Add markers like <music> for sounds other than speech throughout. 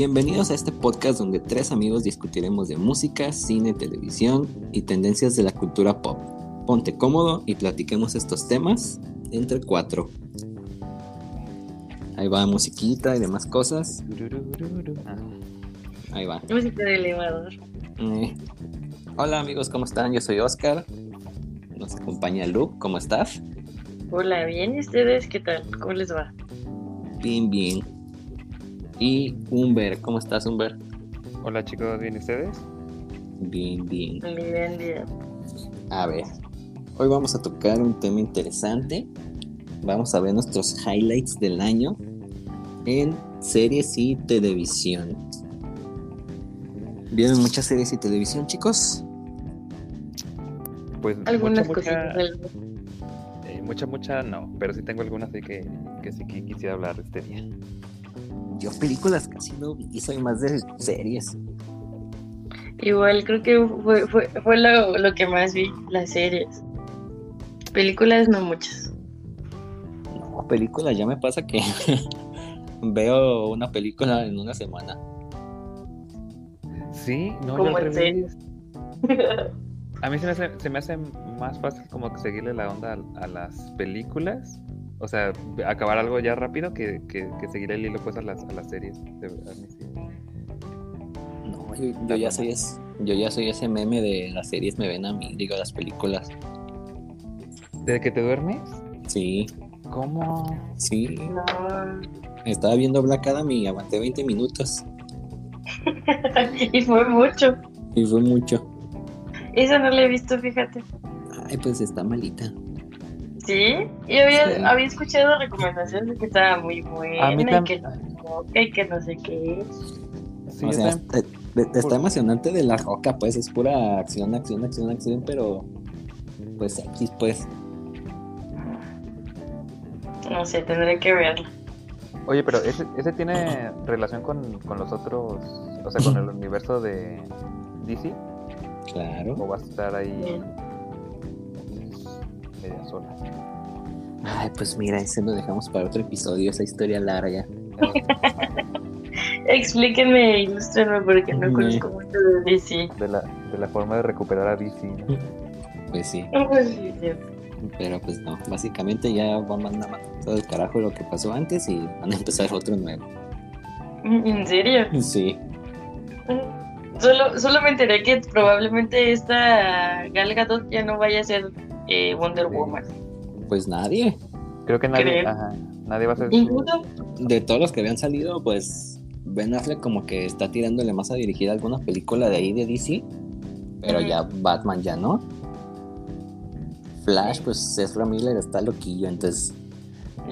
Bienvenidos a este podcast donde tres amigos discutiremos de música, cine, televisión y tendencias de la cultura pop. Ponte cómodo y platiquemos estos temas entre cuatro. Ahí va musiquita y demás cosas. Ahí va. Música de elevador. Eh, Hola amigos, ¿cómo están? Yo soy Oscar. Nos acompaña Lu. ¿Cómo estás? Hola, bien. ¿Y ustedes qué tal? ¿Cómo les va? Bien, bien. Y Humber, ¿cómo estás, Humber? Hola chicos, ¿bien ustedes? Bien, bien. Bien, bien. A ver, hoy vamos a tocar un tema interesante. Vamos a ver nuestros highlights del año en series y televisión. ¿Vieron muchas series y televisión, chicos? Pues Algunas mucha, cositas. mucha, eh, mucha, mucha no, pero sí tengo algunas de que, que sí que quisiera hablar este día. Yo películas casi no vi, soy más de series. Igual creo que fue, fue, fue lo, lo que más vi, las series. Películas no muchas. No, películas ya me pasa que <laughs> veo una película en una semana. Sí, no, yo Como al en revés. A mí se me, hace, se me hace más fácil como que seguirle la onda a, a las películas. O sea, acabar algo ya rápido que, que, que seguir el hilo pues a las, a las series. De verdad, a mí sí. No, yo, yo ya soy es, yo ya soy ese meme de las series me ven a mí, digo las películas. ¿Desde que te duermes? Sí, ¿Cómo? sí. No. Estaba viendo Black Adam y aguanté 20 minutos. <laughs> y fue mucho. Y fue mucho. Eso no lo he visto, fíjate. Ay, pues está malita. ¿Sí? Yo había, Sí. había escuchado recomendaciones de que estaba muy buena y que no, y que no sé qué. Sí, o sea, está, emocionante de la roca, pues es pura acción, acción, acción, acción, pero pues X, pues. No sé, tendré que verlo. Oye, pero ese, ese tiene relación con, con los otros, o sea, con el <laughs> universo de DC, Claro. o vas a estar ahí Bien. Media sola. Ay, pues mira, ese lo dejamos para otro episodio, esa historia larga. <laughs> Explíquenme, ilústrenme porque no conozco mucho de DC. De la, de la forma de recuperar a DC. ¿no? Pues sí, Pues sí. pero pues no. Básicamente ya van a mandar todo el carajo lo que pasó antes y van a empezar otro nuevo. ¿En serio? Sí. Solo, solo me enteré que probablemente esta Gal Gadot ya no vaya a ser eh, Wonder Sí. Woman. Pues nadie. Creo que nadie, ajá, nadie va a ser De todos los que habían salido, pues Ben Affleck como que está tirándole más a dirigir alguna película de ahí de DC. Pero ya Batman ya no. Flash, pues Ezra Miller está loquillo, entonces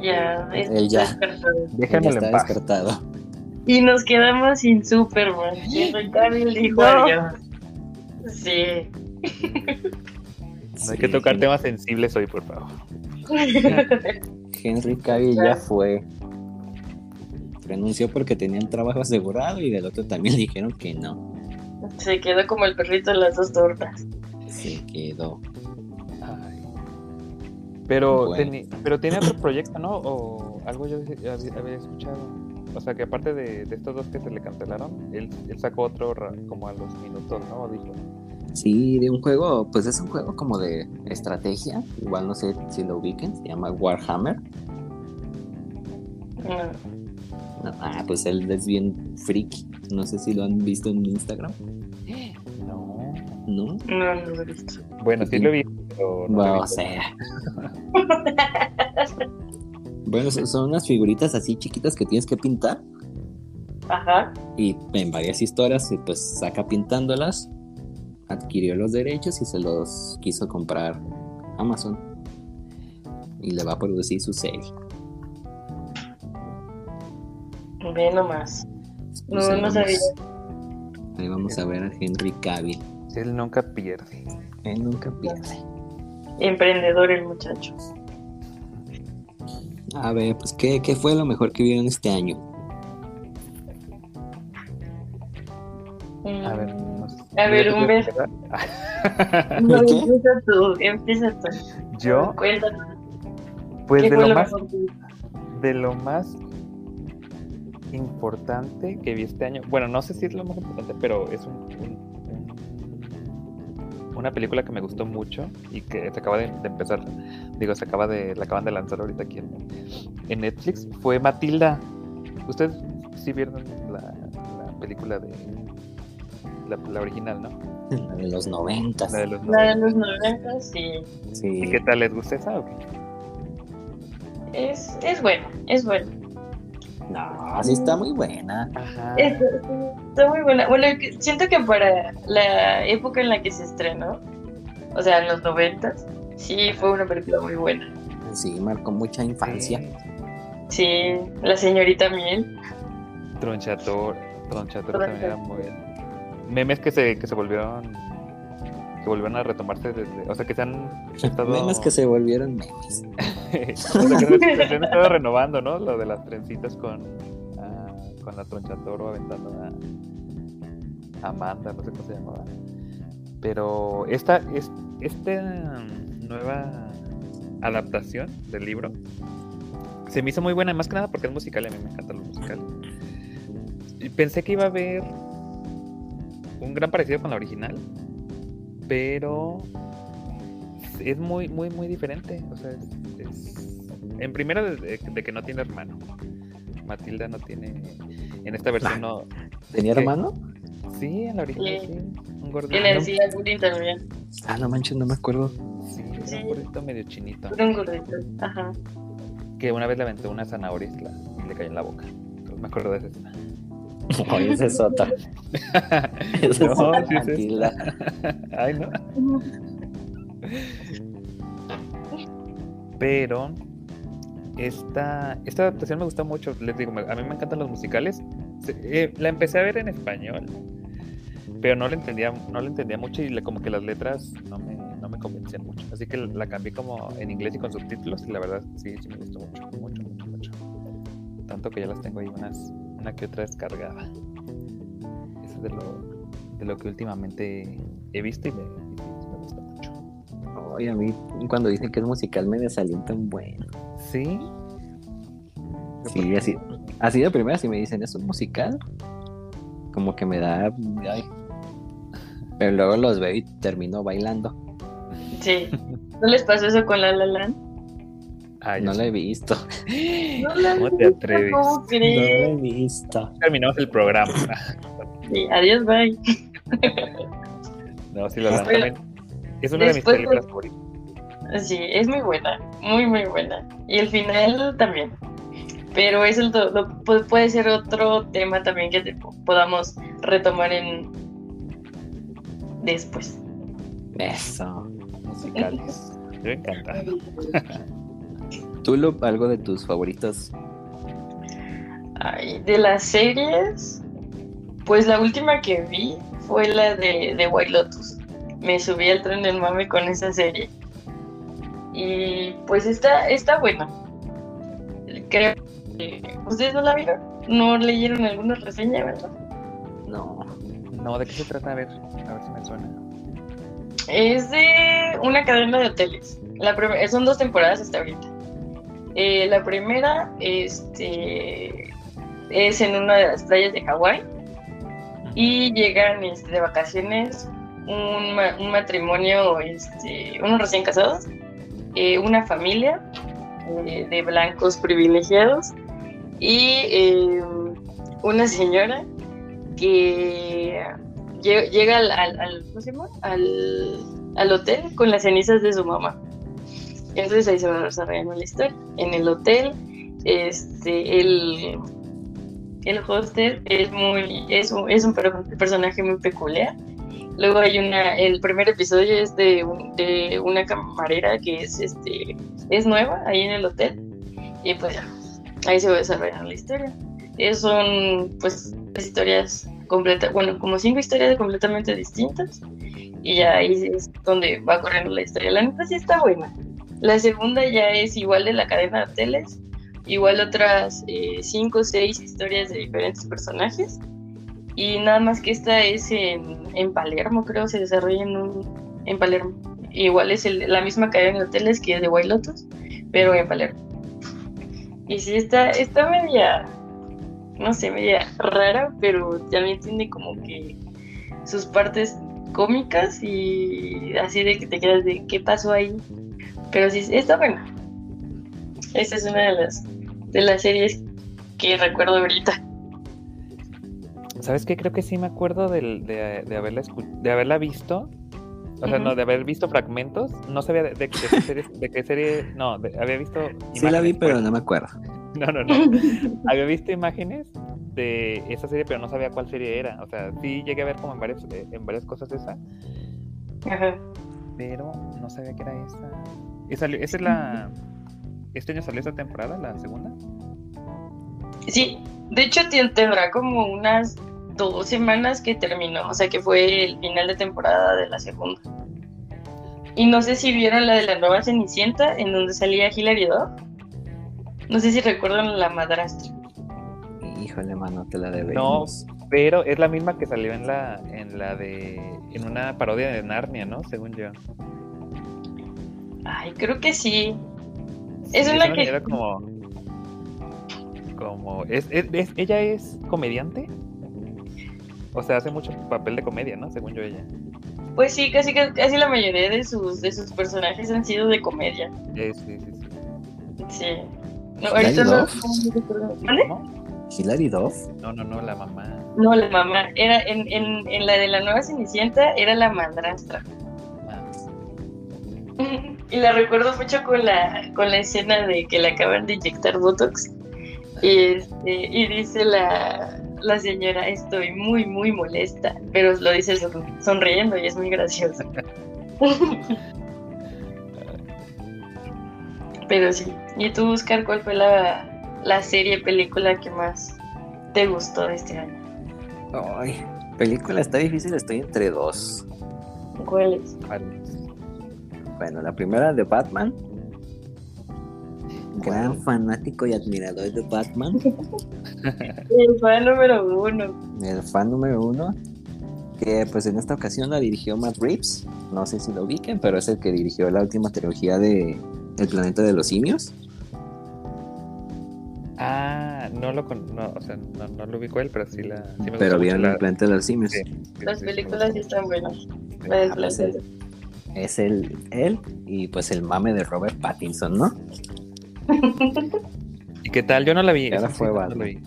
ya, es- Él ya. descartado. <laughs> Déjenmelo está en paz. descartado. Y nos quedamos sin Superman. Henry Cavill dijo No. Sí. <laughs> No hay que tocar temas sensibles hoy, por favor. <laughs> Henry Cavill ya fue. Renunció porque tenía el trabajo asegurado y del otro también le dijeron que no. Se quedó como el perrito de las dos tortas. Se quedó. Ay. Pero, Bueno. pero tiene otro proyecto, ¿no? O algo yo había, había escuchado. O sea, que aparte de, de estos dos que se le cancelaron, él, él sacó otro como a los minutos, ¿no? Dijo. Sí, de un juego, pues es un juego como de estrategia. Igual no sé si lo ubiquen, se llama Warhammer. No. No, ah, pues él es bien friki. No sé si lo han visto en Instagram. No. ¿No? No, no lo he visto. Bueno, sí lo vi, pero no lo he Bueno, o visto. sea. bueno, son son unas figuritas así chiquitas que tienes que pintar. Ajá. Y en varias historias, y pues saca pintándolas. Adquirió los derechos y se los quiso comprar Amazon. Y le va a producir su serie. Ve nomás. No, Pues no vamos- sabía. Ahí vamos a ver a Henry Cavill. Él nunca pierde. Él nunca pierde. Emprendedor el muchacho. A ver, pues, ¿qué, qué fue lo mejor que vieron este año? Mm. A ver, no. A ver, ¿Yo un beso. No, <laughs> empieza tú, empieza tú. Yo, Cuéntanos. pues ¿Qué de fue lo lo más, de lo más importante que vi este año. Bueno, no sé si es lo más importante, pero es un, una película que me gustó mucho y que se acaba de, empezar, digo, se acaba de, la acaban de lanzar ahorita aquí en, Netflix, fue Matilda. ¿Ustedes sí vieron la, película de la, original, no? La de los noventas. La de los noventas, sí. sí. ¿Y qué tal les gusta esa? Es, es bueno, es bueno. No, sí está muy buena. Está, muy buena. Bueno, siento que para la época en la que se estrenó, o sea, en los noventas, sí fue una película muy buena. Sí, marcó mucha infancia. Sí, la señorita Miel. Tronchator, Tronchator también era muy... Memes que se, que se volvieron que volvieron a retomarse desde, o sea que se han <laughs> estado... memes que se volvieron memes. <laughs> O sea que se, han estado renovando no lo de las trencitas con ah, con la tronchatoro aventando a Amanda no sé cómo se llamaba. Pero esta es esta nueva adaptación del libro se me hizo muy buena más que nada porque es musical y a mí me encanta lo musical. Y pensé que iba a haber un gran parecido con la original pero es muy, muy, muy diferente. O sea, es, en primera de, que no tiene hermano. Matilda no tiene. En esta versión no. ¿Tenía hermano? Sí, en la original sí. Un gordito. Y le decía Bullying también. Ah, no manches, no me acuerdo. Sí, era un gordito medio chinito. un gordito, ajá. Que una vez le aventó una zanahoria y, le cayó en la boca. me acuerdo de esa escena. <laughs> Oye, esa es otra. <laughs> esa no, es <laughs> Matilda. Ay, no. Pero esta, esta adaptación me gustó mucho. Les digo, a mí me encantan los musicales. Eh, la empecé a ver en español, pero no la entendía, no la entendía mucho y como que las letras no me, no me convencían mucho. Así que la cambié como en inglés y con subtítulos y la verdad sí, sí me gustó mucho, mucho, mucho, mucho. Tanto que ya las tengo ahí unas, una que otra descargada. Eso es de lo, de lo que últimamente he visto y me, y a mí cuando dicen que es musical me desalientan bueno. ¿Sí? Sí, así, así de primera si me dicen, ¿es un musical? Como que me da... Pero luego los veo y termino bailando. Sí. ¿No les pasó eso con La La Land? No lo he visto. <gasps> No ¿Cómo te atreves? ¿Cómo crees? No lo he visto. Terminamos el programa. Sí, adiós, bye. No, sí lo también. Es una de mis películas favoritas. Sí, es muy buena, muy, muy buena. Y el final también. Pero es el puede ser otro tema también que podamos retomar en después. Eso. Musicales. Me encanta. <laughs> ¿Tú algo de tus favoritos? Ay, de las series, pues la última que vi fue la de, de White Lotus me subí al tren del mame con esa serie. Y pues está, está buena. Creo que ustedes no la vieron, no leyeron alguna reseña, ¿verdad? No. No, ¿de qué se trata? A ver, a ver si me suena. Es de una cadena de hoteles. La son dos temporadas hasta ahorita. Eh, la primera este, es en una de las playas de Hawái y llegan este, de vacaciones un, matrimonio, este, unos recién casados, eh, una familia eh, de blancos privilegiados y una señora que llega al, al, al, hotel con las cenizas de su mamá. Entonces ahí se va desarrollando la historia. En el hotel, este, el, el hoster es muy, es un, es un personaje muy peculiar Luego hay una, el primer episodio es de, de una camarera que es este es nueva ahí en el hotel y pues ya, ahí se va desarrollando la historia. Es, son pues historias completas, bueno, como cinco historias completamente distintas y ya ahí es donde va corriendo la historia. La neta sí está buena. La segunda ya es igual de la cadena de hoteles, igual otras eh, cinco o seis historias de diferentes personajes y nada más que esta es en, Palermo, creo, se desarrolla en, un, en Palermo. Igual es la misma cadena de hoteles que es de White pero en Palermo. Y sí, está, está media, no sé, media rara, pero también tiene como que sus partes cómicas y así de que te quedas de qué pasó ahí. Pero sí, está buena. Esta es una de las, de las series que recuerdo ahorita. ¿Sabes qué? Creo que sí me acuerdo de, de, haberla, de haberla visto. O sea, no, de haber visto fragmentos. No sabía de, qué, <laughs> serie, de qué serie. No, había visto. Sí la vi, pero no me acuerdo. <laughs> No, no, no. <laughs> había visto imágenes de esa serie, pero no sabía cuál serie era. O sea, sí llegué a ver como en varias, eh, en varias cosas esa. Ajá. Pero no sabía que era esa. Esa, esa es la. ¿Este año salió esa temporada, la segunda? Sí, de hecho tendrá como unas dos semanas que terminó, o sea que fue el final de temporada de la segunda. Y no sé si vieron la de la nueva Cenicienta, en donde salía Hilary Duff. No sé si recuerdan la madrastra. Híjole, mano, te la debemos. No, pero es la misma que salió en la, en la de, en una parodia de Narnia, ¿no? Según yo. Ay, creo que sí. es una que... Era como, como, es, ella es comediante. O sea, hace mucho papel de comedia, ¿no? Según yo ella. Pues sí, casi, casi la mayoría de sus, de sus personajes han sido de comedia. Sí, sí, sí. Sí. No, ahorita no. ¿Hilary Duff? No, no, no, la mamá. No, la mamá. Era en, en, en la de la nueva Cenicienta, era la madrastra. <laughs> Y la recuerdo mucho con la, con la escena de que le acaban de inyectar Botox. Y, este, y dice la, la señora, estoy muy, muy molesta, pero lo dice sonriendo y es muy gracioso. <laughs> pero sí. ¿Y tú, Oscar, cuál fue la, la serie, película que más te gustó de este año? Ay, película está difícil, estoy entre dos. ¿Cuáles? Bueno, la primera de Batman, gran fanático y admirador de Batman. <laughs> el fan número uno. El fan número uno. Que pues en esta ocasión la dirigió Matt Reeves. No sé si lo ubiquen, pero es el que dirigió la última trilogía de El planeta de los simios. Ah, no lo no, o sea, no, lo ubico él, pero sí la. pero vieron el planeta de los simios. Las películas sí están buenas. Ah, pues es el, él y pues el mame de Robert Pattinson, ¿no? <laughs> ¿Y qué tal? Yo no la vi. Ahora fue Batman.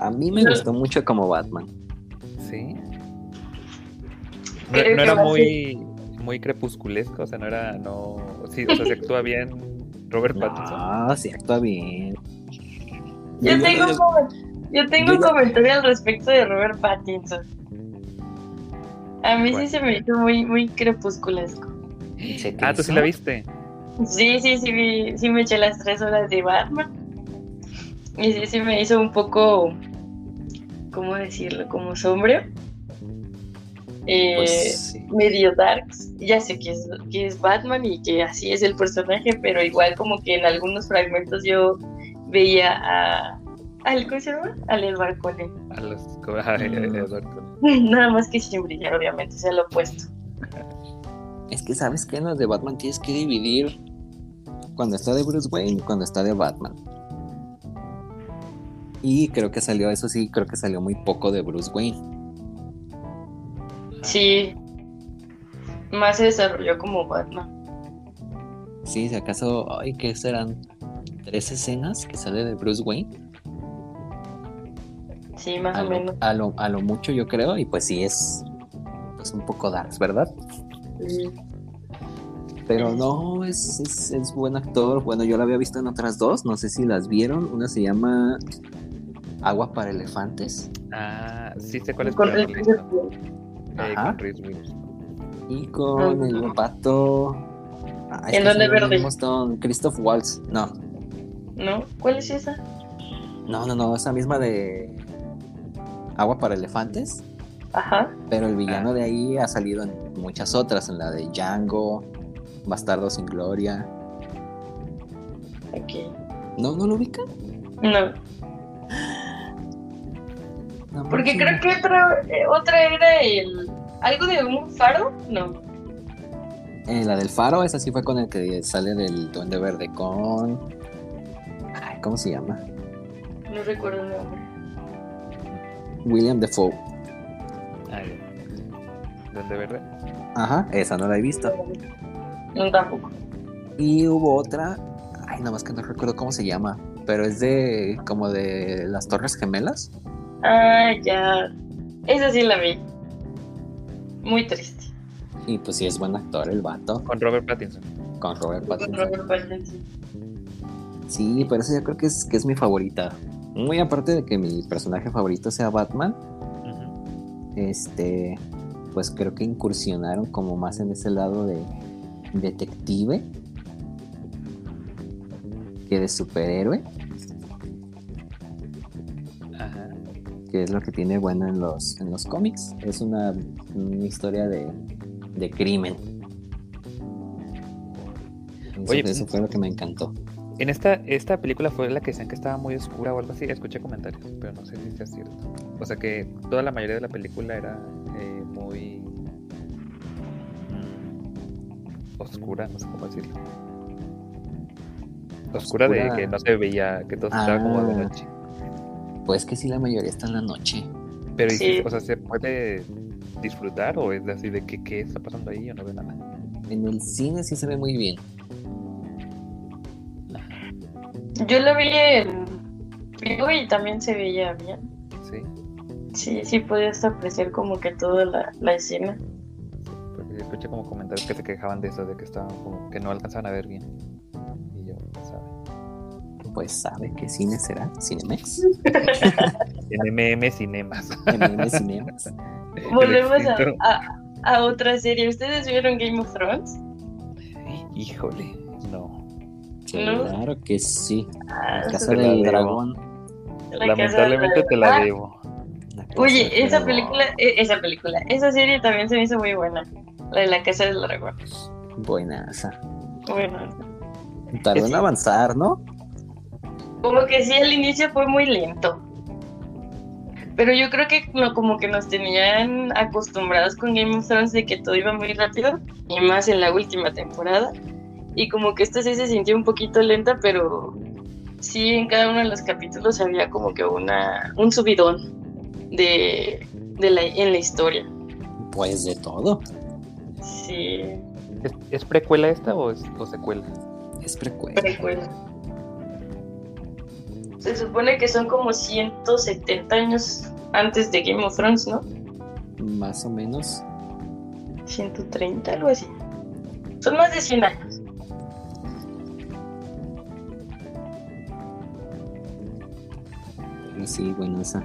A mí me gustó mucho como Batman. Sí. No, era muy, muy crepusculesco, o sea, no era, no, sí, o sea, se actúa bien Robert <laughs> Pattinson. Ah, sí actúa bien. Yo, tengo, yo, tengo un comentario al respecto de Robert Pattinson. A mí sí se me hizo muy, muy crepusculesco. Ah, ¿tú sí la viste? Sí, sí, sí, sí me eché las tres horas de Batman. Y sí, sí me hizo un poco, ¿cómo decirlo? Como sombrío. Eh, pues, medio darks. Ya sé que es, que es Batman y que así es el personaje, pero igual como que en algunos fragmentos yo veía a... ¿Al cómo se llama? Al Edward Cullen. A los, <laughs> a Edward Nada más que sin brillar, obviamente, sea lo opuesto. <laughs> Es que, ¿sabes qué? En los de Batman tienes que dividir cuando está de Bruce Wayne y cuando está de Batman. Y creo que salió, eso sí, creo que salió muy poco de Bruce Wayne. Sí. Más se desarrolló como Batman. Sí, si acaso, ay, ¿qué serán? ¿Tres escenas que sale de Bruce Wayne? Sí, más o menos. A lo, a lo mucho yo creo, y pues sí es, es un poco dark, ¿verdad? Pero no, es, es, buen actor. Bueno, yo lo había visto en otras dos, no sé si las vieron. Una se llama Agua para Elefantes. Ah, sí sé cuál es. Con el Ajá. Y con el pato. Ah, ¿En dónde verde? Christoph Waltz. No. ¿No? ¿Cuál es esa? No, no, no, esa misma de Agua para Elefantes. Ajá. Pero el villano ah. de ahí ha salido en muchas otras, en la de Django, Bastardo sin Gloria. Ok. ¿No, no lo ubican? No. Porque creo que otra, eh, otra era el. ¿Algo de un faro? No. Eh, la del faro, esa sí fue con el que sale del Duende Verde con. Ay, ¿Cómo se llama? No recuerdo el nombre. William Defoe. ¿Dónde verde? Ajá, esa no la he visto. No, tampoco. Y hubo otra, ay, nada más que no recuerdo cómo se llama, pero es de como de las Torres Gemelas. Ah, ya. Esa sí la vi. Muy triste. Y pues sí es buen actor el vato, Con Robert Pattinson. con Robert Con Pattinson. Robert Pattinson. Sí, pero esa yo creo que es, que es mi favorita. Muy aparte de que mi personaje favorito sea Batman, este, pues creo que incursionaron como más en ese lado de detective que de superhéroe, Ajá. que es lo que tiene bueno en los, en los cómics. Es una, una historia de, de crimen. Oye, eso fue lo que me encantó. En esta, esta película fue la que decían que estaba muy oscura o algo así. Escuché comentarios, pero no sé si sea cierto. O sea que toda la mayoría de la película era eh, muy oscura, no sé cómo decirlo. Oscura, de que no se veía, que todo estaba como de Ah. noche. Pues que sí, la mayoría está en la noche. Pero, ¿y o sea, ¿se puede disfrutar o es así de que qué está pasando ahí o no ve nada? En el cine sí se ve muy bien. Yo la vi en vivo y también se veía bien. Sí, Sí, podías apreciar como que toda la, la escena. porque yo escuché como comentarios que se quejaban de eso, de que estaban como que no alcanzaban a ver bien. Y yo, ¿sabes? Pues sabe qué cine será. Cinemex. <laughs> MM Cinemas. MM Cinemas. <laughs> Volvemos a, a, a otra serie. ¿Ustedes vieron Game of Thrones? Híjole, no. Claro que sí. Ah, La Casa del. Dragón. la Lamentablemente casa te la Ah, debo. Oye, esa película, e- esa película, esa serie también se me hizo muy buena. La de la Casa del Dragón. Buenaza. Bueno, Tardó en avanzar, ¿no? como que sí, al inicio fue muy lento. Pero yo creo que como que nos tenían acostumbrados con Game of Thrones de que todo iba muy rápido, y más en la última temporada. Y como que esta sí se sintió un poquito lenta, pero sí en cada uno de los capítulos había como que una un subidón de, de la, en la historia. Pues de todo. Sí, ¿Es, es precuela esta o, es, o secuela? Es precuela. precuela. Se supone que son como 170 años antes de Game of Thrones, ¿no? Más o menos. 130, algo así. Son más de 100 años. Sí, buenaza.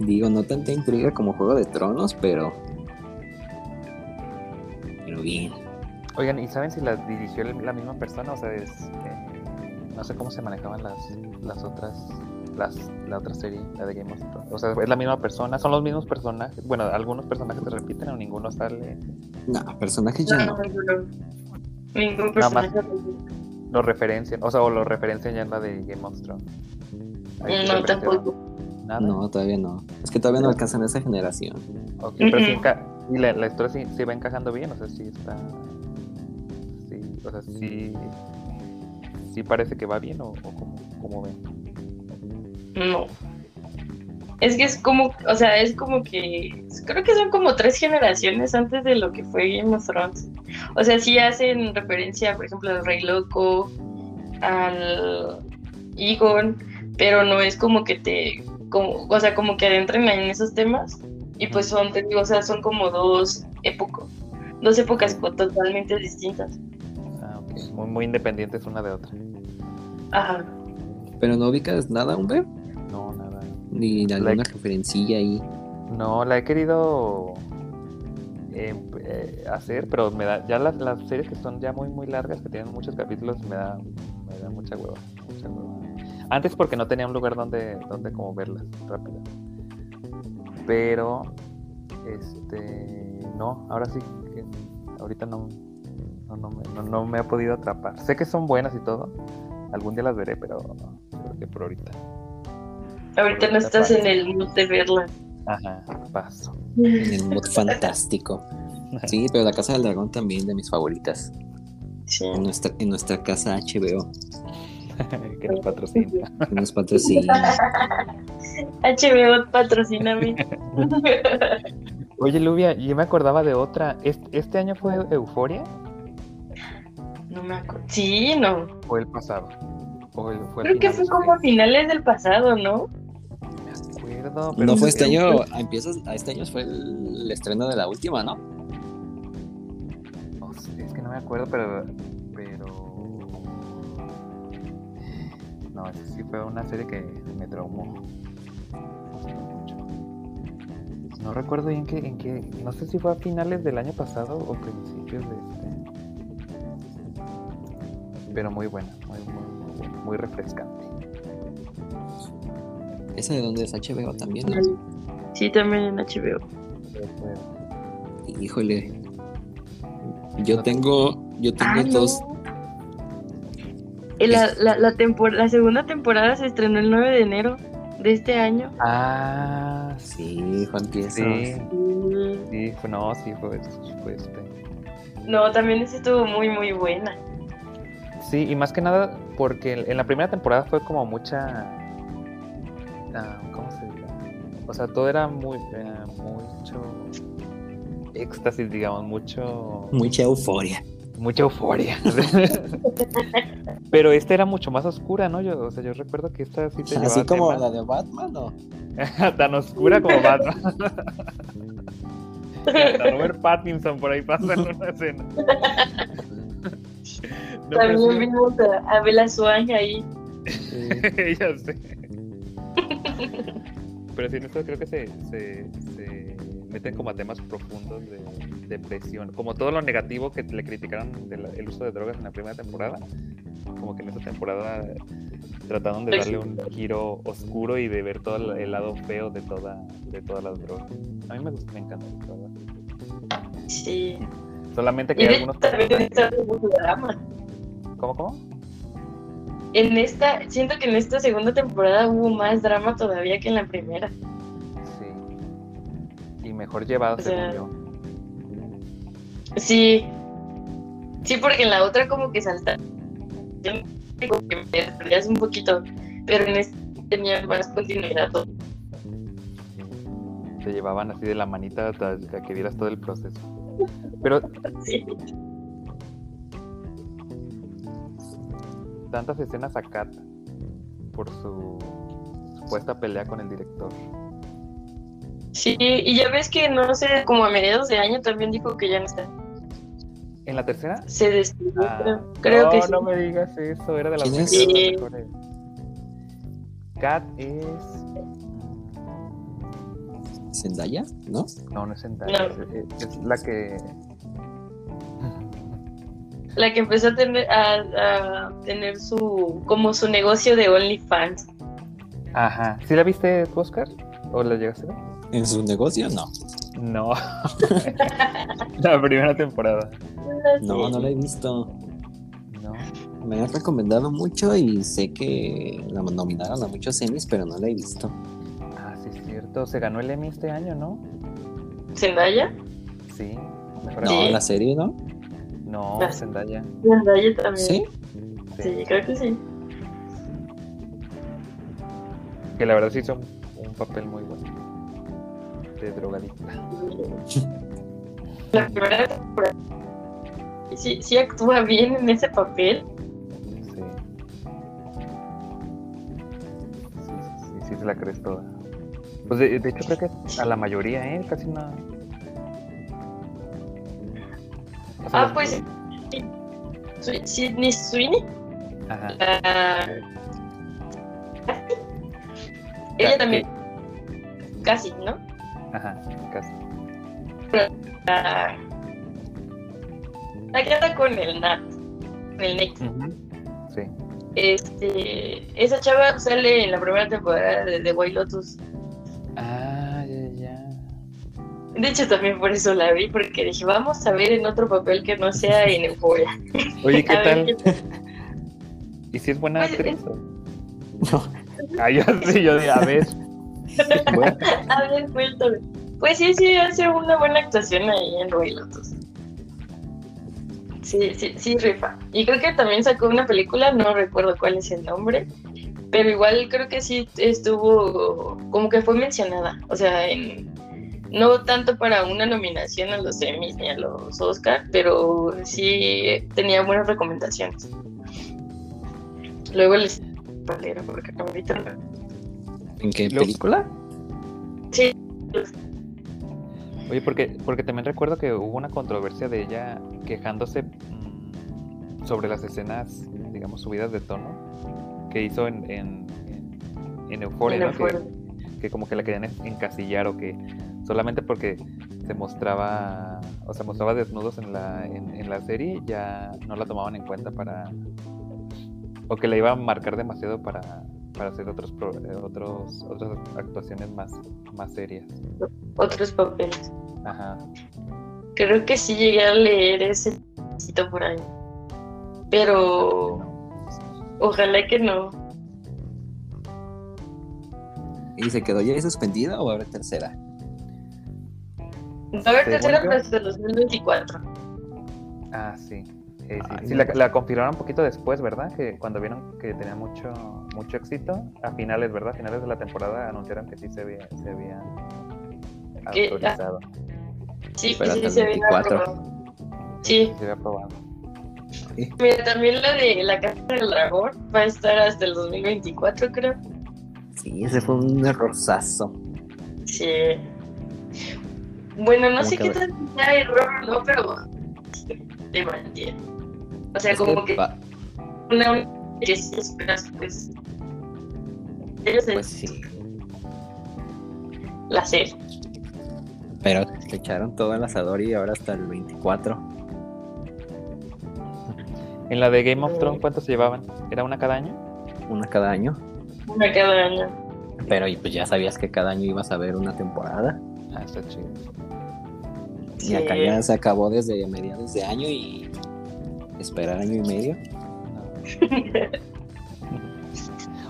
Digo, no tanta intriga como Juego de Tronos, pero. Pero bien. Oigan, ¿y saben si la dirigió la misma persona? O sea, es. eh, no sé cómo se manejaban las, las otras. Las, la otra serie, la de Game of Thrones. O sea, es la misma persona, son los mismos personajes. Bueno, algunos personajes se repiten o ninguno sale. No, personajes ya no. ninguno. Ningún Nada más. personaje. Lo referencian, o sea, o lo referencian ya en la de Game of Thrones. Ahí No, tampoco. Nada. No, todavía no. Es que todavía no alcanzan esa generación. Ok, pero sí enca- y la, la historia sí, sí va encajando bien, o sea, sí está. Sí, o sea, sí. Sí parece que va bien o, o como, como ven. No. Es que es como, o sea, es como que, creo que son como tres generaciones antes de lo que fue Game of Thrones. O sea, sí hacen referencia, por ejemplo, al Rey Loco, al Egon, pero no es como que te, como, o sea, como que adentren en esos temas. Y pues son, te digo, o sea, son como dos épocas, dos épocas totalmente distintas. Ah, ok. Muy, muy independientes una de otra. Ajá. Pero no ubicas nada, hombre. No, nada. Ni alguna Like- referencilla ahí. No, la he querido eh, eh, hacer, pero me da. Ya las, las series que son ya muy, muy largas, que tienen muchos capítulos, me da, me da mucha hueva. Mucha hueva. Antes porque no tenía un lugar donde, donde como verlas rápido. Pero, este, no, ahora sí que ahorita no, no, no, me, no, no me ha podido atrapar. Sé que son buenas y todo. Algún día las veré, pero creo que por ahorita. Ahorita no estás en el mood de verla. Ajá, paso. En el mood fantástico. Sí, pero la Casa del Dragón también de mis favoritas. Sí. En nuestra, en nuestra casa HBO. <laughs> que nos patrocina. <laughs> Que nos <laughs> patrocina. HBO, patrocíname. Oye, Luvia, yo me acordaba de otra. ¿Este, este año fue Euforia no me acuerdo. Sí, no. o el pasado? ¿O el- fue Creo que fue como a finales del pasado, ¿no? No me acuerdo, pero No fue este año, a empiezas, a este año fue el estreno de la última, ¿no? No sé, es que no me acuerdo, pero. Pero. No, sí fue una serie que me traumó. mucho. No recuerdo bien que, en qué. No sé si fue a finales del año pasado o principios de este. Pero muy buena, muy, muy, muy, buena, muy refrescante. Esa de donde es HBO también, ¿no? Sí, también en HBO. Híjole. Yo tengo, yo tengo Ah, dos, no. Eh, La, la, la, tempor- la segunda temporada se estrenó el 9 de enero de este año. Ah, Sí, Juan sí, sí, fue, no, sí, fue, fue este. No, también esa estuvo muy, muy buena. Sí, y más que nada porque en la primera temporada fue como mucha. ah, ¿Cómo se dice? O sea, todo era muy. eh, mucho. éxtasis, digamos, mucho. Mucha euforia. Mucha euforia. <laughs> Pero esta era mucho más oscura, ¿no? Yo, o sea, yo recuerdo que esta sí te Así como temas la de Batman, ¿no? <laughs> tan oscura como Batman. <laughs> Hasta Robert Pattinson por ahí pasa en una escena. No, también sí- vimos a, a Bella Swan ahí. ya sé. Pero sí, en esto creo que se, se, se meten como a temas profundos de depresión. Como todo lo negativo que le criticaron del uso de drogas en la primera temporada. Como que en esta temporada trataron de darle un giro oscuro y de ver todo el, el lado feo de toda de todas las drogas. A mí me gusta, me encanta. Sí. Solamente que Y hay algunos también drama. ¿Cómo, cómo? En esta, siento que en esta segunda temporada hubo más drama todavía que en la primera. Sí. Y mejor llevado, O sea, según yo. Sí. Sí, porque en la otra como que salta. Como que me perdías un poquito. Pero en esta tenía más continuidad. Te llevaban así de la manita hasta que vieras todo el proceso. Pero Sí. tantas escenas acata por su supuesta pelea con el director. Sí, y ya ves que no sé, como a mediados de año también dijo que ya no está. ¿En la tercera? Se despidió, Ah, creo, no, que sí. no me digas eso, era de las mejores, Sí. Kat es. Zendaya, ¿no? No, no es Zendaya, No. es, es la que. La que empezó a tener, a, a tener su, como su negocio de OnlyFans. Ajá. ¿Sí la viste, Oscar? ¿O la llegaste a ver? En su negocio, no. No. <laughs> la primera temporada. No, no la he visto. No. Me han recomendado mucho y sé que la nominaron a muchos Emmys, pero no la he visto. Ah, sí, es cierto. Se ganó el Emmy este año, ¿no? ¿Zendaya? Sí. Mejor No, la serie, ¿no? No, Ah. Zendaya. Zendaya también. ¿Sí? Sí, creo que sí. Que la verdad sí hizo un, un papel muy bueno. De drogadicta. La primera temporada. Sí, sí actúa bien en ese papel. Sí. Sí, sí, sí, sí se la crees toda. Pues de, de hecho creo que a la mayoría, ¿eh? Casi no. O sea, Ah, pues Sydney Sweeney. Ajá. la- Ella también. Casi, ¿no? La, la con el Nat. El Nick. Sí. Este, esa chava sale en la primera temporada de The White Lotus. Ah, ya, ya. De hecho, también por eso la vi, porque dije, vamos a ver en otro papel que no sea en Euphoria. <laughs> Oye, ¿qué tal? qué <laughs> ¿Y si es buena Pues, actriz? <laughs> No. Ah, yo sí, yo a ver. Bueno, A ver, cuéntame. Pues sí, sí, hace una buena actuación ahí en White Lotus. Sí, sí, sí, rifa. Y creo que también sacó una película, no recuerdo cuál es el nombre, pero igual creo que sí estuvo, como que fue mencionada, o sea, en, no tanto para una nominación a los Emmys ni a los Oscar, pero sí tenía buenas recomendaciones. Luego les porque ahorita ¿En qué película? Sí. Oye, porque, porque también recuerdo que hubo una controversia de ella quejándose mm, sobre las escenas, digamos, subidas de tono que hizo en, en, en, Euphoria, Que, como que la querían encasillar o que solamente porque se mostraba o se mostraba desnudos en la, en, la serie ya no la tomaban en cuenta para o que la iba a marcar demasiado para, para hacer otros, eh, otros otras actuaciones más, más serias. Otros papeles. Ajá. Creo que sí llegué a leer ese por ahí. Pero ojalá que no. ¿Y se quedó ya suspendida o va a haber tercera? Va a haber tercera hasta el 2024. Ah, sí. Sí, la, confirmaron un poquito después, ¿verdad? Que cuando vieron que tenía mucho mucho éxito, a finales, ¿verdad? A finales de la temporada anunciaron que sí se había, se había autorizado. Sí, pues sí, se había aprobado. Sí. Se había aprobado. Mira, también la de la Casa del Dragón va a estar hasta el 2024, creo. Sí, ese fue un errorzazo. Sí. Bueno, no sé qué tal sea error, ¿no? Pero te mantiene. O sea, como que, una que si esperas, pues. Pues sí. La serie. Pero le echaron todo el asador y ahora hasta el 24. En la de Game of Thrones, ¿cuántos se llevaban? ¿Era una cada año? Una cada año. Una cada año. Pero pues ya sabías que cada año ibas a ver una temporada. Ah, está chido. Y acá ya se acabó desde mediados de año y esperar año y medio. <laughs>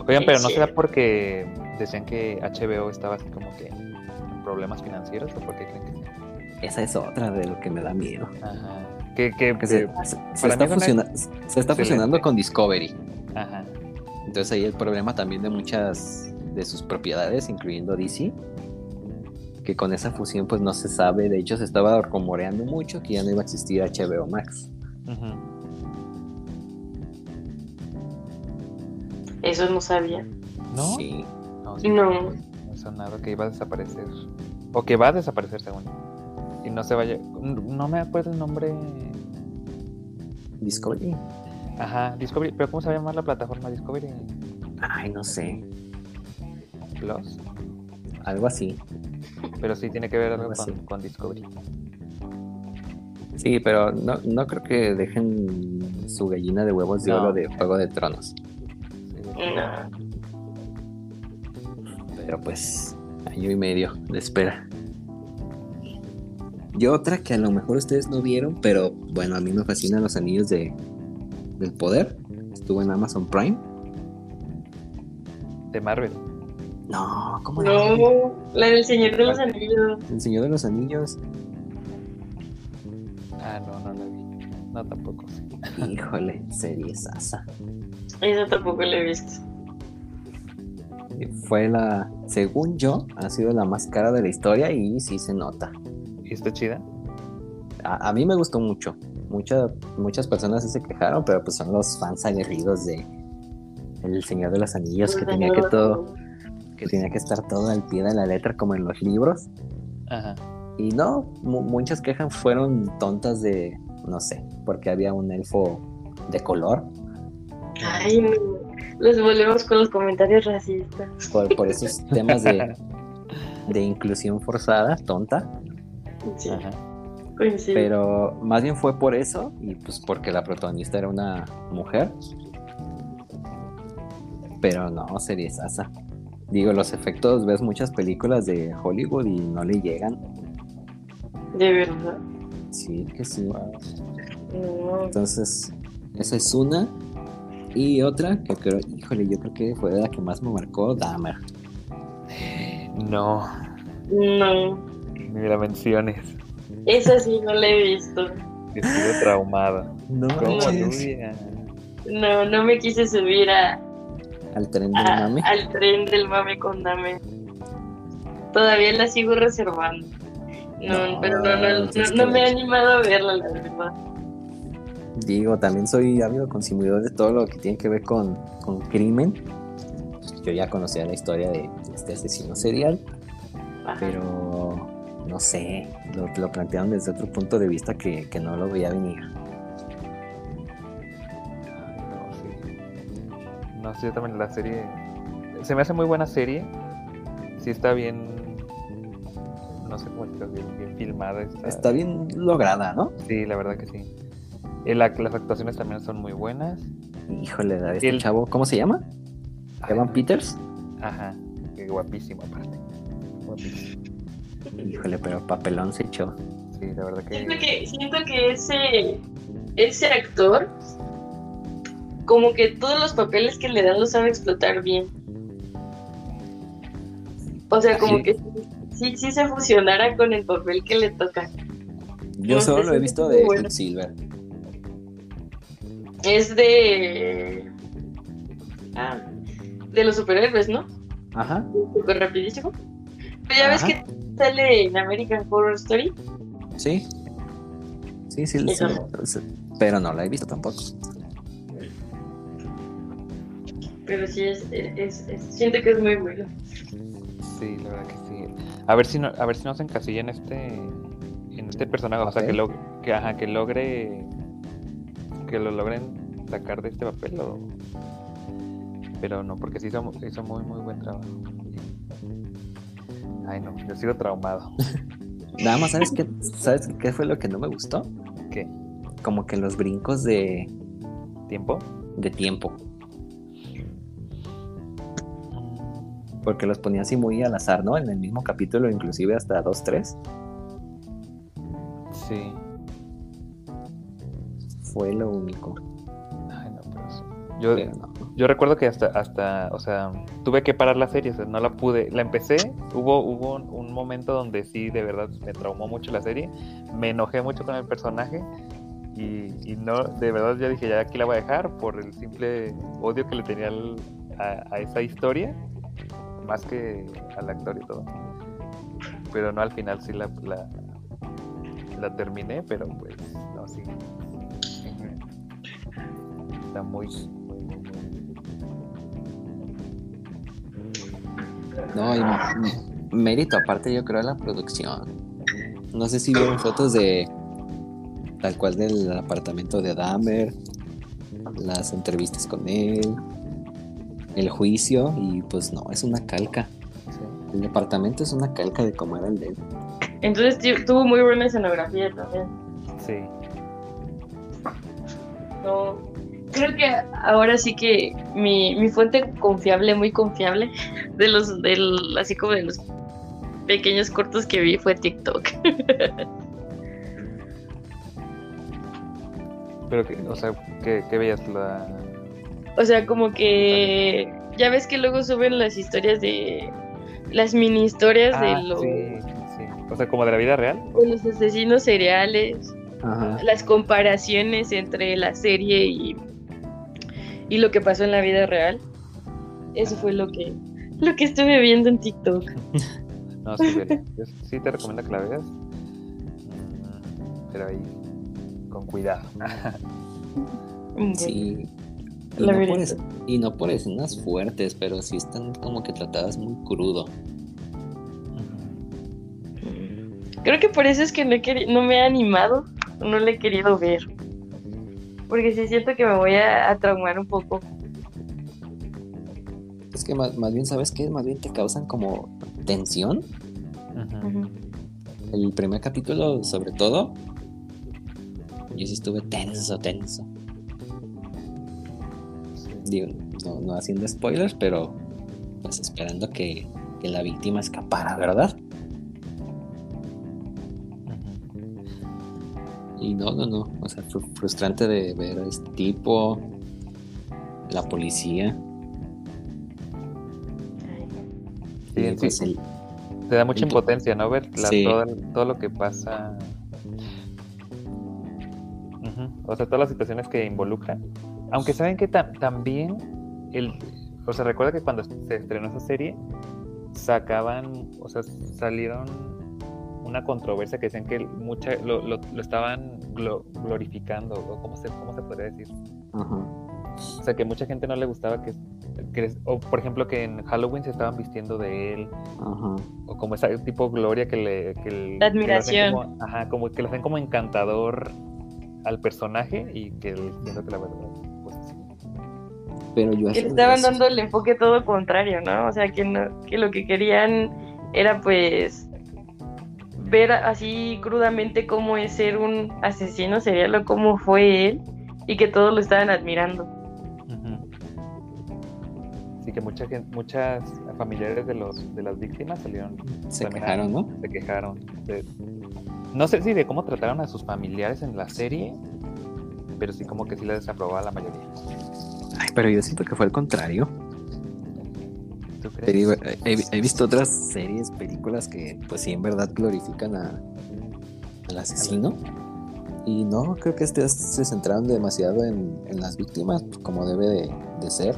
Oigan, pero no será porque decían que HBO estaba así como que en problemas financieros o por qué creen que Esa es otra de lo que me da miedo. Ajá. Que, que, se, está, fusionando con Discovery. Ajá. Entonces ahí el problema también de muchas de sus propiedades, incluyendo DC, que con esa fusión pues no se sabe, de hecho se estaba rumoreando mucho que ya no iba a existir HBO Max. Ajá. Eso no sabía. ¿No? Sí. No. No, nada que iba a desaparecer. O que va a desaparecer, según. Y no se vaya. No me acuerdo el nombre. Discovery. Ajá, Discovery. ¿Pero cómo se va a llamar la plataforma Discovery? Ay, no sé. Plus. Algo así. Pero sí tiene que ver algo, con, Discovery. Sí, pero no, no creo que dejen su gallina de huevos de oro de Juego de Tronos. Pero pues, año y medio de espera. Y otra que a lo mejor ustedes no vieron, pero bueno, a mí me fascinan los anillos de, del poder. Estuvo en Amazon Prime. De Marvel. No, ¿cómo no? La del Señor de los Anillos. El Señor de los Anillos. Ah, no, no la vi. No, tampoco. Híjole, serie sasa. Eso tampoco lo he visto. Fue la, según yo, ha sido la más cara de la historia y sí se nota. ¿Y está chida? A, mí me gustó mucho. muchas personas sí se quejaron, pero pues son los fans aguerridos de El Señor de los Anillos, que tenía que todo, que tenía que estar todo al pie de la letra como en los libros. Ajá. Y no, muchas quejas fueron tontas de, no sé, porque había un elfo de color Ay, Los volvemos con los comentarios racistas. Por, esos temas de, de inclusión forzada, tonta. Sí. Pero más bien fue por eso y pues porque la protagonista era una mujer. Pero no, sería asa. Digo, los efectos, ves muchas películas de Hollywood y no le llegan. De verdad. Sí, que sí. Entonces, esa es una. Y otra que creo, híjole, yo creo que fue la que más me marcó, Dahmer. No. No. Ni la menciones. Esa sí no la he visto. Estuve traumada. No. No, no me quise subir a, Al tren del a- mame. al tren del mame con Dame. Todavía la sigo reservando. No, No, pero no, no, no, no me he animado a verla, la verdad. Digo, también soy ávido consumidor de todo lo que tiene que ver con, con crimen. Yo ya conocía la historia de este asesino serial, pero no sé, lo, lo plantearon desde otro punto de vista que, que no lo veía venir. No, sí. No sé, yo también la serie. Se me hace muy buena serie. Sí está bien. No sé cómo decirlo, bien, bien filmada. Está, Está bien lograda, ¿no? Sí, la verdad que sí. Y la- las actuaciones también son muy buenas. Híjole, a este El- chavo, ¿cómo se llama? Ay, Evan Peters. Ajá, qué guapísimo aparte. Guapísimo. Híjole, pero papelón se echó. Sí, la verdad Siento que. que, siento que ese, ese actor, como que todos los papeles que le dan los sabe explotar bien. O sea, como Sí. que sí, sí se fusionara con el papel que le toca. Yo No, solo lo he visto de bueno. Quicksilver. Es de. Ah, de los superhéroes, ¿no? Ajá. Súper rapidísimo. Pero ya ves que sale en American Horror Story. Sí. Sí, sí, sí, sí, Pero no la he visto tampoco. Pero sí, es, es, es- siento que es muy bueno. Sí, la verdad que sí. A ver si no, a ver si no se encasilla en este. En este personaje. O sea, que, log- que, ajá, que logre. Que lo logren sacar de este papel. o- Pero no, porque sí hizo, hizo muy, muy buen trabajo. Ay, no, yo sigo traumado. <laughs> Nada más, ¿sabes qué, ¿sabes qué fue lo que no me gustó? ¿Qué? Como que los brincos de, ¿Tiempo? de tiempo. Porque los ponía así muy al azar, ¿no? En el mismo capítulo, inclusive hasta dos, tres. Sí. Fue lo único. Ay, no, sí. Yo, no. Yo recuerdo que hasta, hasta, o sea, tuve que parar la serie, o sea, no la pude, la empecé, hubo, hubo un, un momento donde sí, de verdad, me traumó mucho la serie, me enojé mucho con el personaje y, y no, de verdad yo dije, ya aquí la voy a dejar por el simple odio que le tenía al- a, a esa historia, más que al actor y todo. Pero no, al final sí la, la, la terminé, pero pues, Está muy, No, y mérito aparte yo creo de la producción. No sé si vieron fotos de tal cual del apartamento de Dahmer, las entrevistas con él, el juicio y pues no, es una calca. El departamento es una calca de cómo era el de él. Entonces tu- tuvo muy buena escenografía también. Sí. No, creo que ahora sí que mi, mi fuente confiable, muy confiable, de los, del, así como de los pequeños cortos que vi fue TikTok. <laughs> Pero, que, o sea, ¿qué, qué veías? La... O sea, como que ya ves que luego suben las historias de las mini historias Ah, de, los, sí, sí. O sea, como de la vida real. de los asesinos seriales, Ajá. las comparaciones entre la serie y, y lo que pasó en la vida real. Eso fue lo que lo que estuve viendo en TikTok. <laughs> No, sí, sí te recomiendo que la veas. Mm, Pero ahí, con cuidado. <laughs> Sí. Y La no, por es- y no por escenas fuertes, pero sí están como que tratadas muy crudo. Creo que por eso es que no, he no me he animado, no le he querido ver. Porque sí siento que me voy a, a traumar un poco. Es que más, más bien, ¿sabes qué? Más bien te causan como tensión. Ujú. El primer capítulo, sobre todo, yo sí estuve tenso, tenso. Digo, no, no haciendo spoilers, pero pues esperando que, que la víctima escapara, ¿verdad? Y no, no, no. O sea, fue frustrante de ver a este tipo, la policía. Sí, en sí, pues, el- Te da mucha impotencia, ¿no? Ver la- Sí. todo, todo lo que pasa. O sea, todas las situaciones que involucran. Aunque saben que también, el, o sea, recuerda que cuando se estrenó esa serie, sacaban, o sea, salieron una controversia que decían que mucha, lo, lo, estaban glorificando, o cómo se, cómo se podría decir. O sea, que mucha gente no le gustaba que, o por ejemplo, que en Halloween se estaban vistiendo de él, o como ese tipo gloria que le... Que, La admiración. como, ajá, como que lo hacen como encantador al personaje y que siento que la verdad, pues Pero yo que le estaban dando el enfoque todo contrario, ¿no? O sea, que, no, que lo que querían era pues ver así crudamente cómo es ser un asesino serial o cómo fue él y que todos lo estaban admirando. Sí, que mucha gente, muchas familiares de los de las víctimas salieron se quejaron, ¿no? Se quejaron. no sé si de cómo trataron a sus familiares en la serie, pero sí como que sí les desaprobaba la mayoría. Ay, pero yo siento que fue el contrario. He, visto otras series, películas que pues sí en verdad glorifican a, al asesino. Y no, creo que este se centraron demasiado en, las víctimas, como debe de, ser.